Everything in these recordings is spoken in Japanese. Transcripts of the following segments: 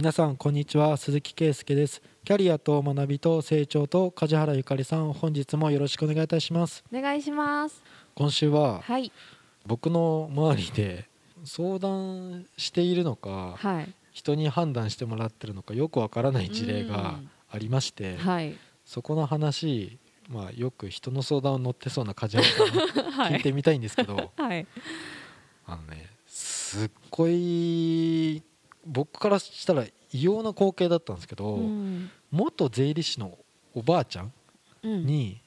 皆さんこんにちは。鈴木圭介です。キャリアと学びと成長と梶原ゆかりさん本日もよろしくお願いいたします。お願いします。今週ははい。僕の周りで相談しているのかはい。人に判断してもらってるのかよくわからない事例がありましてはい。そこの話まあよく人の相談を乗ってそうな梶原さんに はい。聞いてみたいんですけど、はい。あのねすっごい僕からしたら異様な光景だったんですけど、うん。元税理士のおばあちゃんうん。に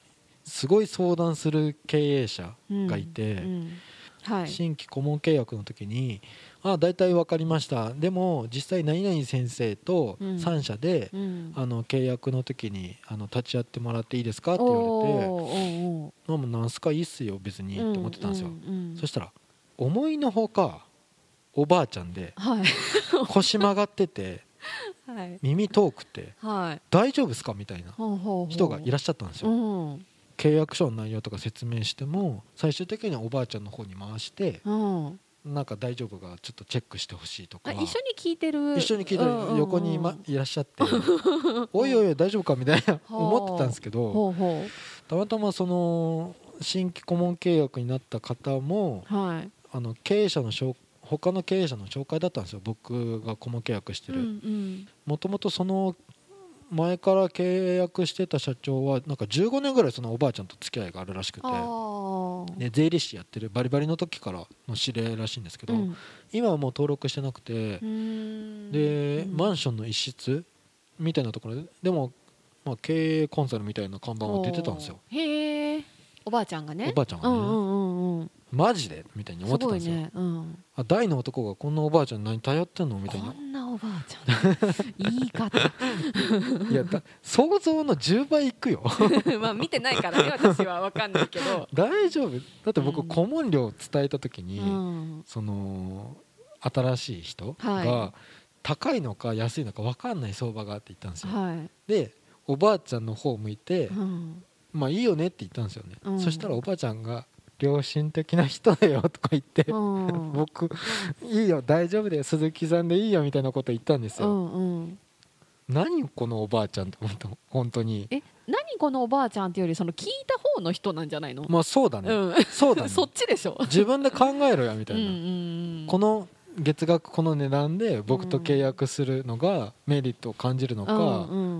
すごい相談する経営者がいて、うん。はい。新規顧問契約の時に「あ大体分かりました。でも実際何々先生とうん。3社で、うん。あの契約の時にあの立ち会ってもらっていいですか?」って言われておーお「あもうなんすかいいっすよ別に」ーおーって思ってたんですよ、そしたら思いのほかおばあちゃんではい。腰曲がっててはい。耳遠くてはい。大丈夫ですか？みたいな人がいらっしゃったんですよ、うん。契約書の内容とか説明しても最終的にはおばあちゃんの方に回してうん。なんか大丈夫かちょっとチェックしてほしいとか。あ一緒に聞いてる。一緒に聞いてうんうんうん。横に、ま、いらっしゃっておい おいおい大丈夫かみたいな思ってたんですけどたまたまその新規顧問契約になった方もうはい。あの経営者の紹他の経営者の紹介だったんですよ。僕が顧問契約してる。んもともとその前から契約してた社長はなんか15年ぐらいそのおばあちゃんと付き合いがあるらしくて、ね、税理士やってるバリバリの時からの知り合いらしいんですけど、うん。今はもう登録してなくてう、ん。で、うん。マンションの一室みたいなところででも、まあ、経営コンサルみたいな看板が出てたんですよ、おばあちゃんがね。おばあちゃんがね、うんうんうんうんマジでみたいに思ってたんですよ。ごいね、うん、あ大の男がこんなおばあちゃんに何頼ってんの？みたいこなんなおばあちゃん。言い方。いやだ想像の10倍いくよ。まあ見てないからね私は分かんないけど、大丈夫。だって僕うん。顧問料を伝えた時に、うん、その新しい人はい。が高いのか安いのか分かんない相場があって言ったんですよ、はい、でおばあちゃんの方を向いて、うん、まあいいよねって言ったんですよね、うん。そしたらおばあちゃんが良心的な人だよとか言って、うん、僕いいよ大丈夫だよ鈴木さんでいいよみたいなこと言ったんですよ、うんうん。何このおばあちゃんって本当本当に。え何このおばあちゃんっていうよりその聞いた方の人なんじゃないの、まあそうだね、うん。そうだね。そっちでしょ。自分で考えろよみたいな、うん。この月額この値段で僕と契約するのがメリットを感じるのか、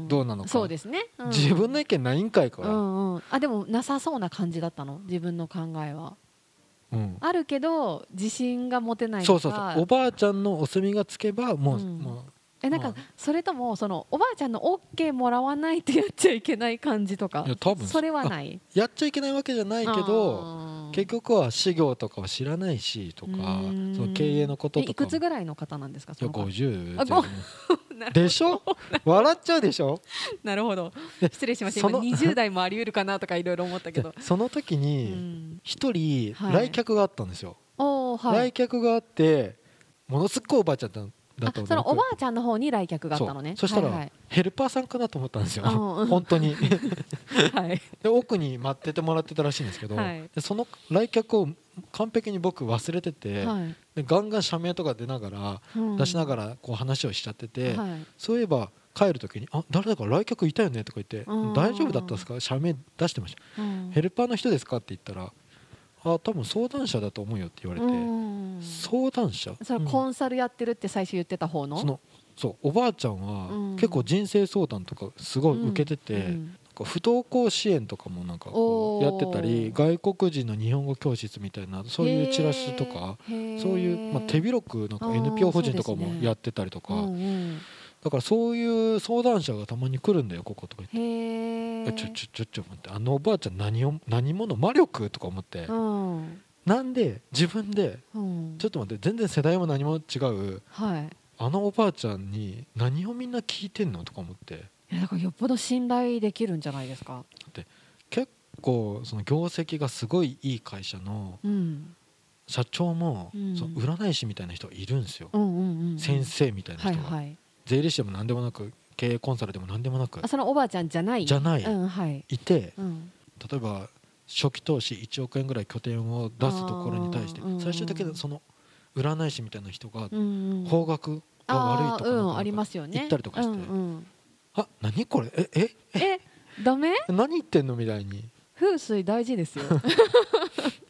どうなのか。そうですね、うん。自分の意見ないんかいか、うんうん、あでもなさそうな感じだったの？自分の考えは。うん。あるけど自信が持てないそうそうそう。おばあちゃんのお墨がつけばもう、うん。もえなんかまあ。それともそのおばあちゃんの OK もらわないとやっちゃいけない感じとか多分それはない？うやっちゃいけないわけじゃないけど結局は事業とかは知らないしとかうん。その経営のこととかえいくつぐらいの方なんですかその方？50あ前後なるでしょ？笑っちゃうでしょ？なるほど。で失礼しました。今20代もあり得るかなとかいろいろ思ったけど。で その時うにん。一人はい。来客があったんですよ、来客があってものすっごいおばあちゃんだだったのであそのお僕ばあちゃんの方に来客があったのね。そしたら、はいヘルパーさんかなと思ったんですよ、うんうん。本当に。はい。はいで奥に待っててもらってたらしいんですけど、はい。でその来客を完璧に僕忘れてて、はい。でガンガン社名とか出ながら、うん。出しながらこう話をしちゃってて、はい。そういえば帰る時に「あ誰だか来客いたよね」とか言ってうん「大丈夫だったですか？社名出してました。うん。ヘルパーの人ですか?」って言ったら「あ多分相談者だと思うよ」って言われて、うん。相談者？それうん。コンサルやってるって最初言ってた方の？そのそうおばあちゃんはうん。結構人生相談とかすごい受けてて、不登校支援とかもなんかやってたり外国人の日本語教室みたいなそういうチラシとかそういう、まあ、手広くなんか NPO 法人とかもやってたりとか、うんうんだからそういう相談者がたまに来るんだよこことか言って。ちょちょちょちょ待って。あのおばあちゃん何を何者魔力とか思って、うん。なんで自分でうん。ちょっと待って全然世代も何も違う。はい。あのおばあちゃんに何をみんな聞いてんのとか思って。いやだからよっぽど信頼できるんじゃないですか。結構その業績がすごいいい会社のうん。社長も、うん。その占い師みたいな人がいるんですよ、うんうんうん。先生みたいな人が、はいはい税理士でも何でもなく経営コンサルでも何でもなくあそのおばあちゃんじゃない？じゃない。うんはい。いてうん。例えば初期投資1億円ぐらい拠点を出すところに対して最終的にその占い師みたいな人が方角が悪いとかかありますよね。言ったりとかしてうんうん。あ何これ？ええ？えダメ？何言ってんの？みたいに。風水大事ですよ、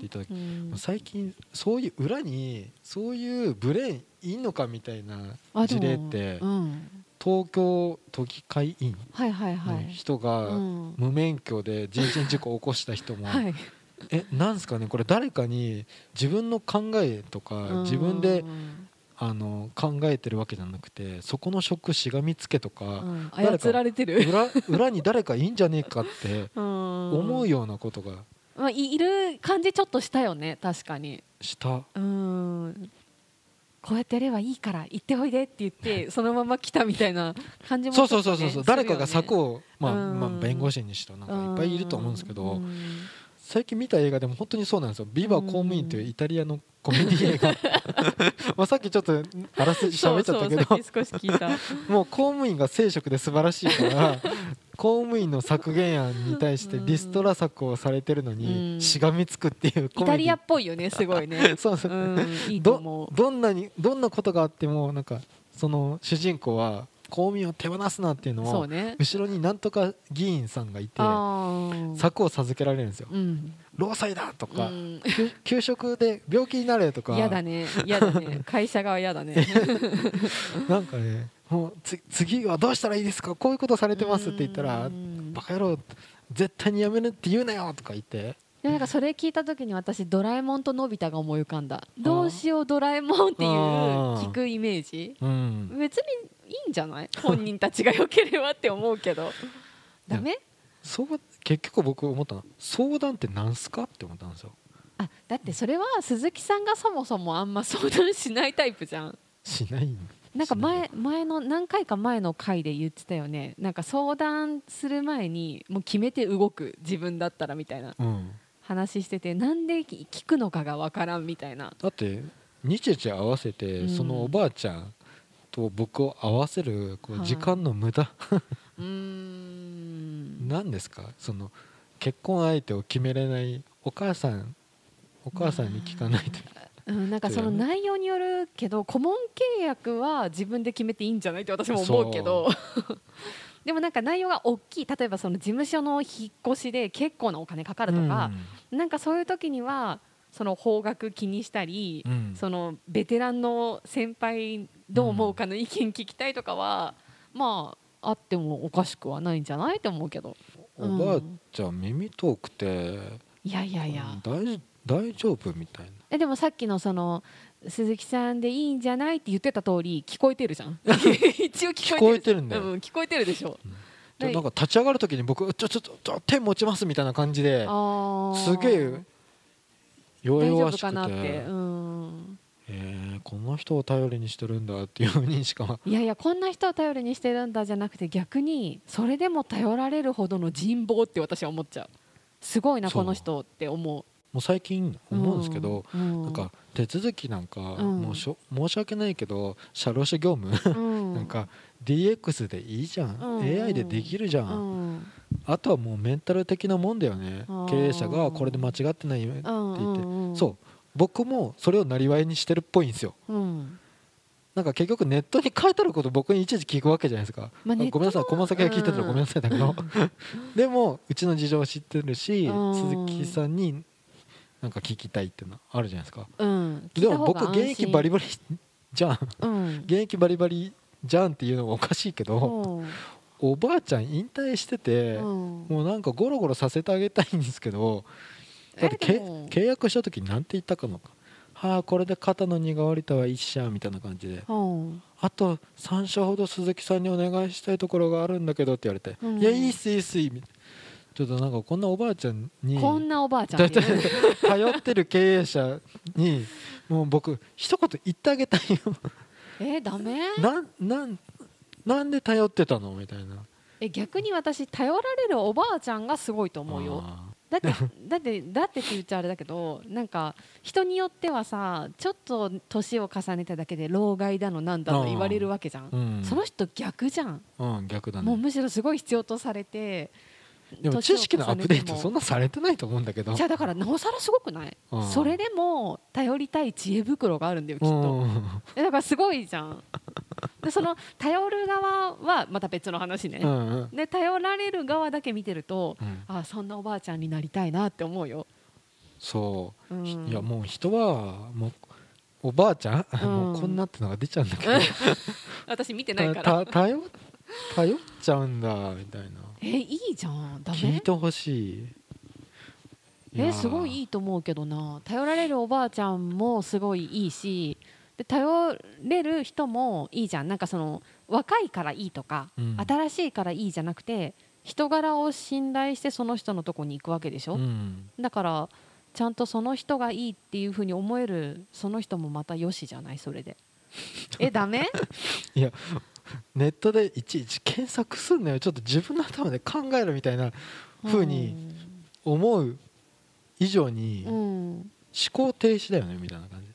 言った時うん。最近そういう裏にそういうブレーンいんのかみたいな事例ってうん、東京都議会員のい、人がうん。無免許で人身事故を起こした人も はい、えなんすかね？これ誰かに自分の考えとか自分でうんあの考えてるわけじゃなくてそこの職しがみつけとうかん。誰か操られてる、裏裏に誰かいいんじゃねえかって思 思うようなことがまあ、いいる感じちょっとしたよね確かに。した。うん。こうやってやればいいから行っておいでって言って そのまま来たみたいな感じもねそうそうそう。そう、誰かが策を、まあうん。まあ、弁護士にしたなんかいっぱいいると思うんですけど、うん。最近見た映画でも本当にそうなんですよ「ビバ公務員」というイタリアのコメディ映画。まあさっきちょっとあらすじ喋っちゃったけど。もう公務員が正職で素晴らしいから公務員の削減案に対してリストラ策をされてるのうん。にしがみつくっていうイタリアっぽいよねすごいねそうそう。うんいいどどんなにどんなことがあってもなんかその主人公は公務員を手放すなっていううのを後ろになんとか議員さんがいて策を授けられるんですよ。うん。労災だとか、うん。給給食で病気になれとか。嫌だね。嫌だね。会社側嫌だね。なんかねもうつ次はどうしたらいいですか？こういうことされてますって言ったらうん。バカ野郎絶対にやめるって言うなよとか言って。でなんかそれ聞いた時に私ドラえもんとのび太が思い浮かんだ。どうしようドラえもんっていう聞くイメージ。うん。別にいいんじゃない？本人たちが良ければって思うけど。ダメ？そう結局僕思ったの。相談ってなんすかって思ったんですよ。あだってそれは鈴木さんがそもそもあんま相談しないタイプじゃん。しないなんか前前の何回か前の回で言ってたよね。なんか相談する前にもう決めて動く自分だったらみたいなうん。話しててなんで聞くのかがわからんみたいな。だって日々合わせて、うん。そのおばあちゃんと僕を合わせるこうはい。時間の無駄、うーん。なんですか？その結婚相手を決めれないお母さんお母さんに聞かないと、うん、なんかその内容によるけど顧問契約は自分で決めていいんじゃないって私も思うけど。でもなんか内容が大きい例えばその事務所の引っ越しで結構なお金かかるとか、なんかそういう時にはその方角気にしたり、うん。うんそのベテランの先輩どう思うかの意見聞きたいとかは、まああってもおかしくはないんじゃないと思うけど。おばあちゃん耳遠くていやいやいや、大大丈夫みたいなえでもさっきのその鈴木さんでいいんじゃないって言ってた通り聞こえてるじゃん。一応聞こえてる聞こえてるんだよ。うん、聞こえてるでしょ。でなんか立ち上がる時に僕ちょちょちょちょ手持ちますみたいな感じであすげえ弱々しく夫かなって、てうん、えーこの人を頼りにしてるんだっていう認識はいやいやこんな人を頼りにしてるんだじゃなくて逆にそれでも頼られるほどの人望って私は思っちゃう。すごいなこの人って思うもう最近思うんですけど、うん。なんか手続きなんか、ん。もうしょ申し訳ないけど社労士業務、うん。なんか DX でいいじゃん、うん。AI でできるじゃん、うん。あとはもうメンタル的なもんだよね。経営者がこれで間違ってないって言って、うんうんそう。僕もそれをなりわいにしてるっぽいんですよ。うん。なんか結局ネットに書いてあること僕にいちいち聞くわけじゃないですか、まあごめんなさいこの先が聞いてたらうんごめんなさいだけど、でもうちの事情を知ってるしうん。鈴木さんになんか聞きたいっていうのあるじゃないですか。うん。でも僕現役バリバリ じゃん。うん。現役バリバリじゃんっていうのがおかしいけどうん。おばあちゃん引退しててうん。もうなんかゴロゴロさせてあげたいんですけどだってけ契約した時なんて言ったかのかはあこれで肩の荷が下りたわ一社みたいな感じで。うん。あと3社ほど鈴木さんにお願いしたいところがあるんだけどって言われて、うん。いやいいっすいいっすいいみたいなちょっとなんかこんなおばあちゃんにこんなおばあちゃん頼ってる経営者にもう僕一言言ってあげたいよ。えダメ？なんなんなんで頼ってたの？みたいな。え逆に私頼られるおばあちゃんがすごいと思うよ。あだってだってだってって言っちゃあれだけどなんか人によってはさちょっと年を重ねただけで老害だのなんだの言われるわけじゃん、ーうん。その人逆じゃん、うん逆だね。もうむしろすごい必要とされてでも知識のアップデートそんなされてないと思うんだけど。じゃあだからなおさらすごくない、うん。それでも頼りたい知恵袋があるんだよきっと、うん。えだからすごいじゃん。でその頼る側はまた別の話ね、うんうん。で頼られる側だけ見てると、うん。あそんなおばあちゃんになりたいなって思うよ、そう。う、ん、いやもう人はもうおばあちゃん、うん。もうこんなってのが出ちゃうんだけど。私見てないから。頼っちゃうんだみたいなえいいじゃん。ダメ？聞いてほしい。えすごいいいいと思うけどな。頼られるおばあちゃんもすごいいいしで頼れる人もいいじゃん。なんかその若いからいいとか、うん。新しいからいいじゃなくて人柄を信頼してその人のとこに行くわけでしょ、うん。だからちゃんとその人がいいっていうふうに思えるその人もまたよしじゃない？それで。えダメ？いやネットでいちいち検索すんのよ。ちょっと自分の頭で考えるみたいな風に思う以上にうん、思うん考停止だよねみたいな感じ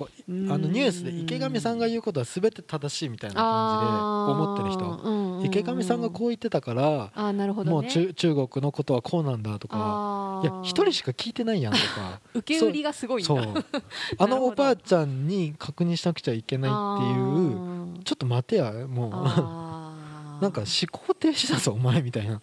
こううん。あのニュー。スで池上さんが言うことは全て正しいみたいな感じで思ってる人人池上さんがこう言ってたからあーなるほど、ね、もう中中国のことはこうなんだとかいや一人しか聞いてないやんとか。受け売りがすごいんだそう。あのおばあちゃんに確認しなくちゃいけないっていうちょっと待てやもう。なんか思考停止だぞお前みたいな。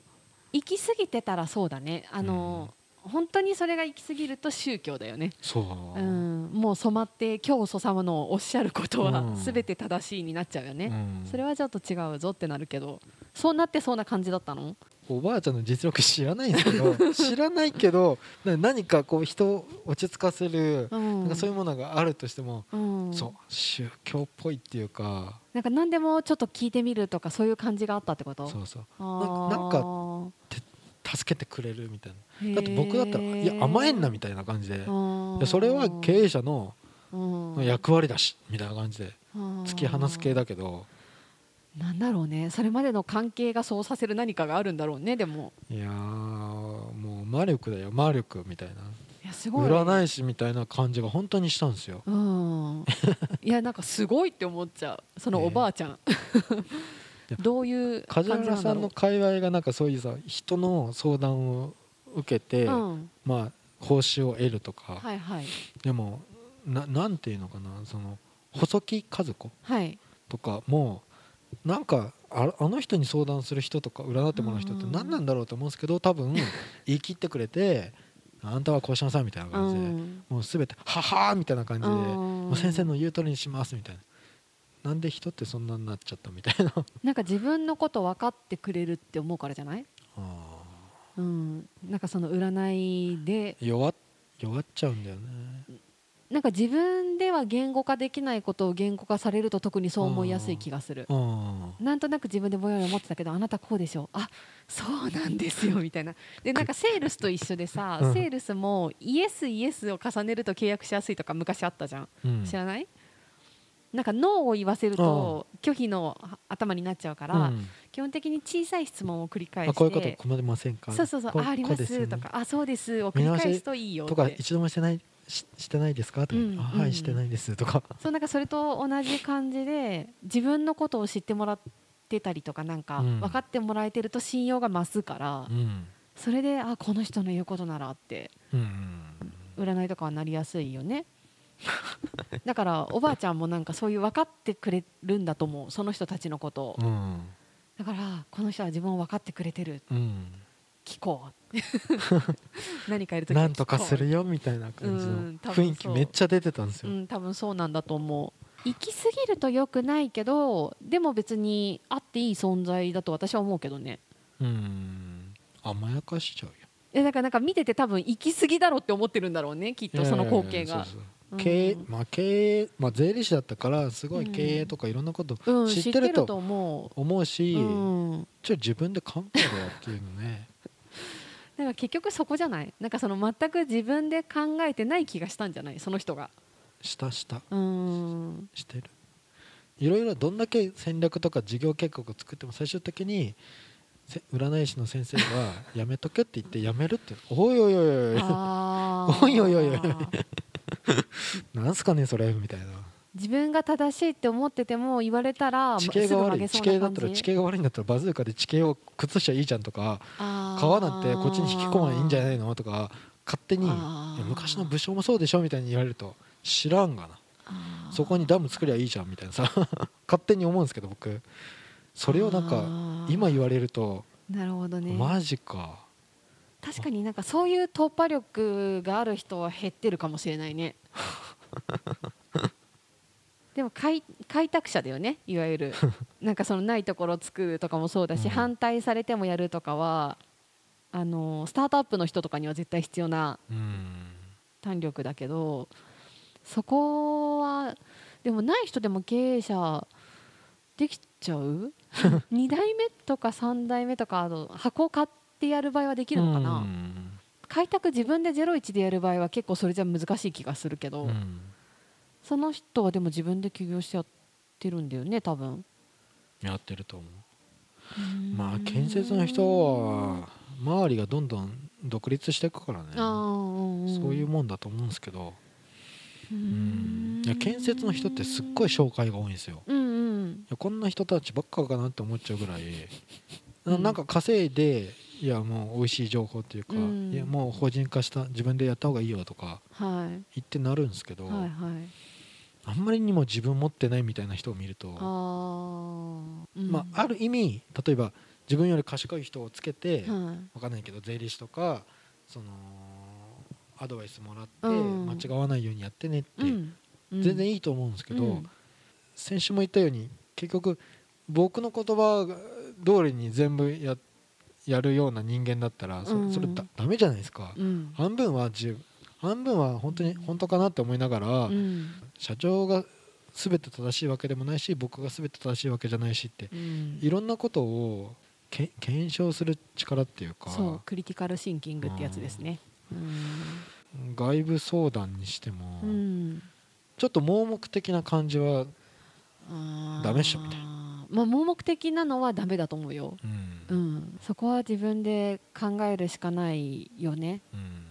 行き過ぎてたらそうだね。あの、本当にそれが行き過ぎると宗教だよね、そう。う、ん、もう染まって教祖様のおっしゃることはうん。全て正しいになっちゃうよね、うん。それはちょっと違うぞってなるけどそうなってそうな感じだったの？おばあちゃんの実力知らないんだけど 知らないけどな何かこう人を落ち着かせる、うん。なんかそういうものがあるとしても、うん。そう宗教っぽいっていうか。なんか何でもちょっと聞いてみるとかそういう感じがあったってこと？そうそう。あなんかー助けてくれるみたいな。だって僕だったらいや甘えんなみたいな感じで。それは経営者のうん。役割だしみたいな感じでうん突き放す系だけど。なんだろうね。それまでの関係がそうさせる何かがあるんだろうねでも。いやーもう魔力だよ。魔力みたいな。いやすごい。占い師みたいな感じが本当にしたんですよ。うん。いやなんかすごいって思っちゃう。そのおばあちゃん、やどういう感梶原さんの界隈がなんかそういうさ人の相談を受けて、うん、まあ報酬を得るとか、はいはい。でもななんていうのかなその細木和子はい。とかもなんかああの人に相談する人とか占ってもらう人ってうん。何なんだろうと思うんですけど多分 言い切ってくれてあんたはこうしなさいみたいな感じで、うん。もう全てははーみたいな感じで、うん。もう先生の言う通りにしますみたいななんで人ってそんなになっちゃったみたいな。なんか自分のこと分かってくれるって思うからじゃない、あうん、なんかその占いで。ー弱っ弱っちゃうんだよね。なんか自分では言語化できないことを言語化されると特にそう思いやすい気がする。うん。なんとなく自分でぼんやり思ってたけどあなたこうでしょ？あそうなんですよみたいな。でなんかセールスと一緒でさ、うん。セールスもイエスイエスを重ねると契約しやすいとか昔あったじゃん。うん。知らない？なんかノーを言わせると拒否の頭になっちゃうから、うん。基本的に小さい質問を繰り返してあこういうこと困りませんか？そうそうそうこあありますとかあそうですを繰り返すといいよっとかて一度もしてないししてないですか？とか、うんうんいしてないですとか。そうなんかそれと同じ感じで自分のことを知ってもらってたりとかなんかうん。分かってもらえてると信用が増すから、うん。それであこの人の言うことならってうん。占いとかはなりやすいよねだからおばあちゃんもなんかそういう分かってくれるんだと思う。その人たちのことを。うん。だからこの人は自分を分かってくれてる。うん。聞こう。何かやるときなんとかするよみたいな感じの雰囲気めっちゃ出てたんですよ、うん多分そうなんだと思う。行き過ぎると良くないけどでも別にあっていい存在だと私は思うけどね。うん。甘やかしちゃうよ。えだからなんか見てて多分行き過ぎだろうって思ってるんだろうねきっとその光景がいやいやいやそうん。経営まあ経営まあ税理士だったからすごい経営とかいろんなことうん。知ってると思思うし、う、うん、ちょ自分で考えろよっていうのね。だから結局そこじゃない？なんかその全く自分で考えてない気がしたんじゃない？その人が。したした。うん。してる。いろいろどんだけ戦略とか事業計画を作っても最終的にせ占い師の先生が「やめとけ」って言ってやめるって。おいおいおいおいおい おいおいおい なんすかねそれみたいな。自分が正しいって思ってても言われたら地形が悪い。地形だったら地形が悪いんだったらバズーカで地形を崩しちゃいいじゃんとか川なんてこっちに引き込まないいいんじゃないのとか勝手に昔の武将もそうでしょみたいに言われると知らんがな。そこにダム作りゃいいじゃんみたいなさ 勝手に思うんですけど僕。それをなんか今言われるとなるほどね。マジか確かになんかそういう突破力がある人は減ってるかもしれないね。でも開開拓者だよね。いわゆる。なんかそのないところを作るとかもそうだし、うん。反対されてもやるとかはあのスタートアップの人とかには絶対必要なうん。胆力だけどそこはでもない人でも経営者できちゃう？2代目とか3代目とかあの箱を買ってやる場合はできるのかな、うん。開拓自分で01でやる場合は結構それじゃ難しい気がするけど、うん。その人はでも自分で起業してやってるんだよね多分。やってると思う。まあ建設の人は周りがどんどん独立していくからね。あーうんうん。そういうもんだと思うんですけど。ううん。いや建設の人ってすっごい紹介が多いんですよ。うんうん。いやこんな人たちばっかかなって思っちゃうぐらい、うん。なんか稼いでいやもう美味しい情報っていうか、うん。いやもう法人化した自分でやった方がいいよとかはい。言ってなるんですけど、はいはい。あんまりにも自分持ってないみたいな人を見ると、あー。うん。まあ、ある意味例えば自分より賢い人をつけて、はい。わかんないけど税理士とかそのアドバイスもらってうん。間違わないようにやってねって、うん。全然いいと思うんですけど、うん。先週も言ったように結局僕の言葉通りに全部ややるような人間だったらそ,、れだダメじゃないですか、うん。半分は自半分は本当に本当かなって思いながら、うん。社長が全て正しいわけでもないし僕が全て正しいわけじゃないしってうん。いろんなことをけ検証する力っていうかそうクリティカルシンキングってやつですね。外部相談にしても、ちょっと盲目的な感じは、ダメっしょみたいまあ盲目的なのはダメだと思うよ。うん。うん。そこは自分で考えるしかないよね。うん。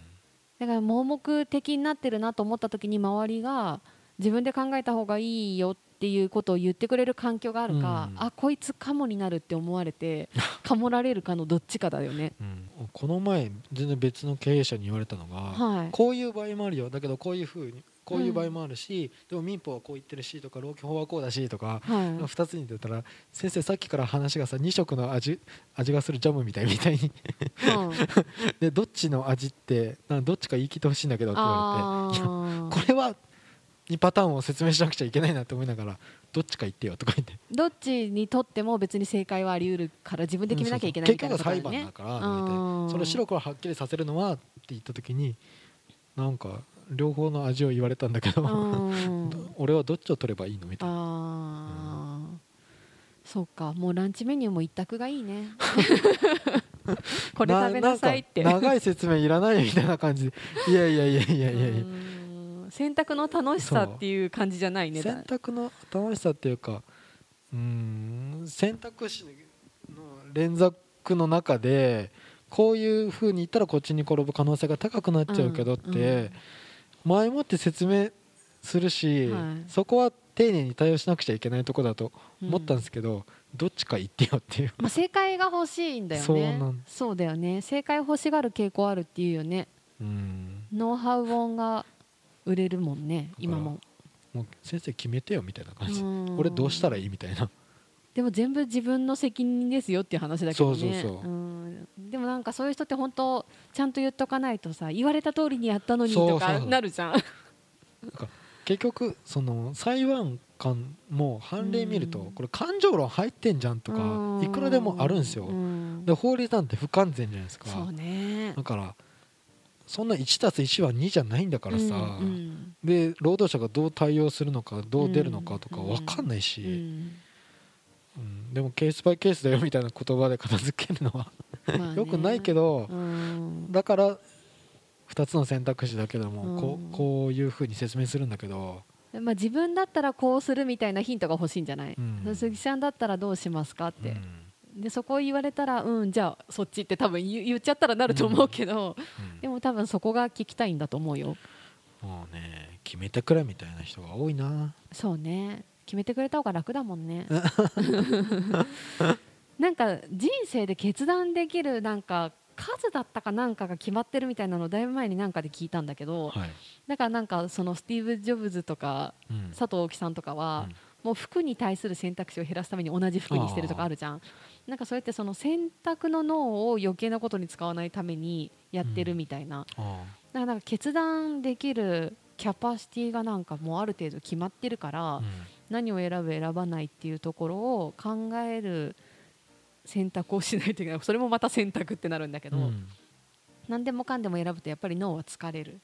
だから盲目的になってるなと思った時に周りが自分で考えた方がいいよっていうことを言ってくれる環境があるか、うん。あこいつカモになるって思われて カモられるかのどっちかだよね。うん。この前全然別の経営者に言われたのが、はい。こういう場合もあるよ。だけどこういうふうにこういう場合もあるし、でも民法はこう言ってるしとか労基法はこうだしとか、はい。2つに出たら先生さっきから話がさ2色の味味がするジャムみたいみたいに。うん でどっちの味ってなどっちか言い切ってほしいんだけどって言われて。これは2パターンを説明しなくちゃいけないなって思いながらどっちか言ってよとか言って。どっちにとっても別に正解はあり得るから自分で決めなきゃいけないみたいな結ことだよね。局は裁判だからそれを白黒はっきりさせるのはって言った時になんか両方の味を言われたんだけどうん。俺はどっちを取ればいいのみたいな。ああ、そうか。もうランチメニューも一択がいいね。これ食べなさいって。長い説明いらないよみたいな感じ。でいやいやいやいやいやいや。うん。選択の楽しさっていう感じじゃないね。選択の楽しさっていうかうーん選択肢の連続の中でこういう風に言ったらこっちに転ぶ可能性が高くなっちゃうけどっうんて前もって説明するし、はい。そこは丁寧に対応しなくちゃいけないとこだと思ったんですけど、どっちか言ってよっていう。まあ、正解が欲しいんだよね。そうだよね。正解欲しがる傾向あるっていうよね。うん。ノウハウ本が売れるもんね今も。もう先生決めてよみたいな感じ。うん。俺どうしたらいいみたいなでも全部自分の責任ですよっていう話だけどね。でもなんかそういう人って本当ちゃんと言っとかないとさ言われた通りにやったのにとかなるじゃん。結局その裁判官も判例見るとうん。これ感情論入ってんじゃんとかうん。いくらでもあるんですよ。うん。で法律なんて不完全じゃないですか。そうね。だからそんな 1+1 は2じゃないんだからさ、うんうん。で労働者がどう対応するのかどう出るのかとかうん分かんないし、うん。うんでもケースバイケースだよみたいな言葉で片付けるのは。よくないけど、うん。だから2つの選択肢だけども、うん。こうこういうふうに説明するんだけど、まあ、自分だったらこうするみたいなヒントが欲しいんじゃない、うん。鈴木さんだったらどうしますかっうて、ん。でそこを言われたらうんじゃあそっちって多分言言っちゃったらなると思うけど、うん。でも多分そこが聞きたいんだと思うよ、もうね決めてくれみたいな人が多いな。そうね決めてくれた方が楽だもんね。なんか人生で決断できるなんか数だったかなんかが決まってるみたいなのをだいぶ前になんかで聞いたんだけど、はい、だからなんかそのスティーブ・ジョブズとかうん。佐藤大樹さんとかは、うん。もう服に対する選択肢を減らすために同じ服にしてるとかあるじゃん。なんかそうやってその選択の脳を余計なことに使わないためにやってるみたいな、だかあらなんか決断できるキャパシティがなんかもうある程度決まってるから、あうん。何を選ぶ選ばないっていうところを考える選択をしないといけない。それもまた選択ってなるんだけど、うん。何でもかんでも選ぶとやっぱり脳は疲れる。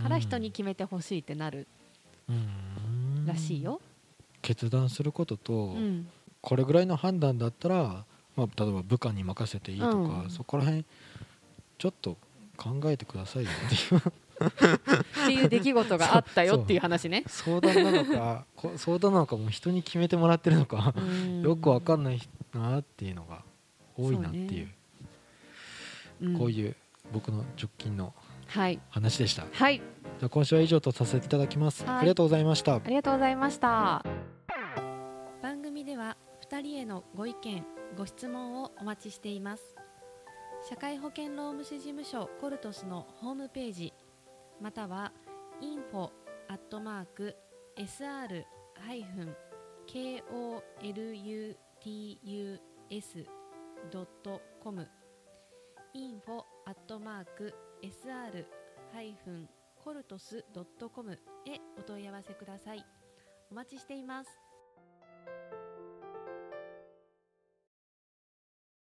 から人に決めてほしいってなるうん。らしいよ。決断することと、うん。これぐらいの判断だったら、まあ、例えば部下に任せていいとか、うん。そこら辺ちょっと考えてくださいよっていうっていう出来事があったよっていう話ね。相談なのかこ相談なのかもう人に決めてもらってるのかよくわかんない、なっていうのが多いなっていう。うん。こういう僕の直近のはい。話でした、はい。じゃあ今週は以上とさせていただきます、はい。ありがとうございました。ありがとうございました。番組では2人へのご意見ご質問をお待ちしています。社会保険労務士事務所コルトスのホームページまたは info アットマーク sr ハイフン koluts ドットコム info アットマーク sr ハイフンコルトスドットコムへお問い合わせください。お待ちしています。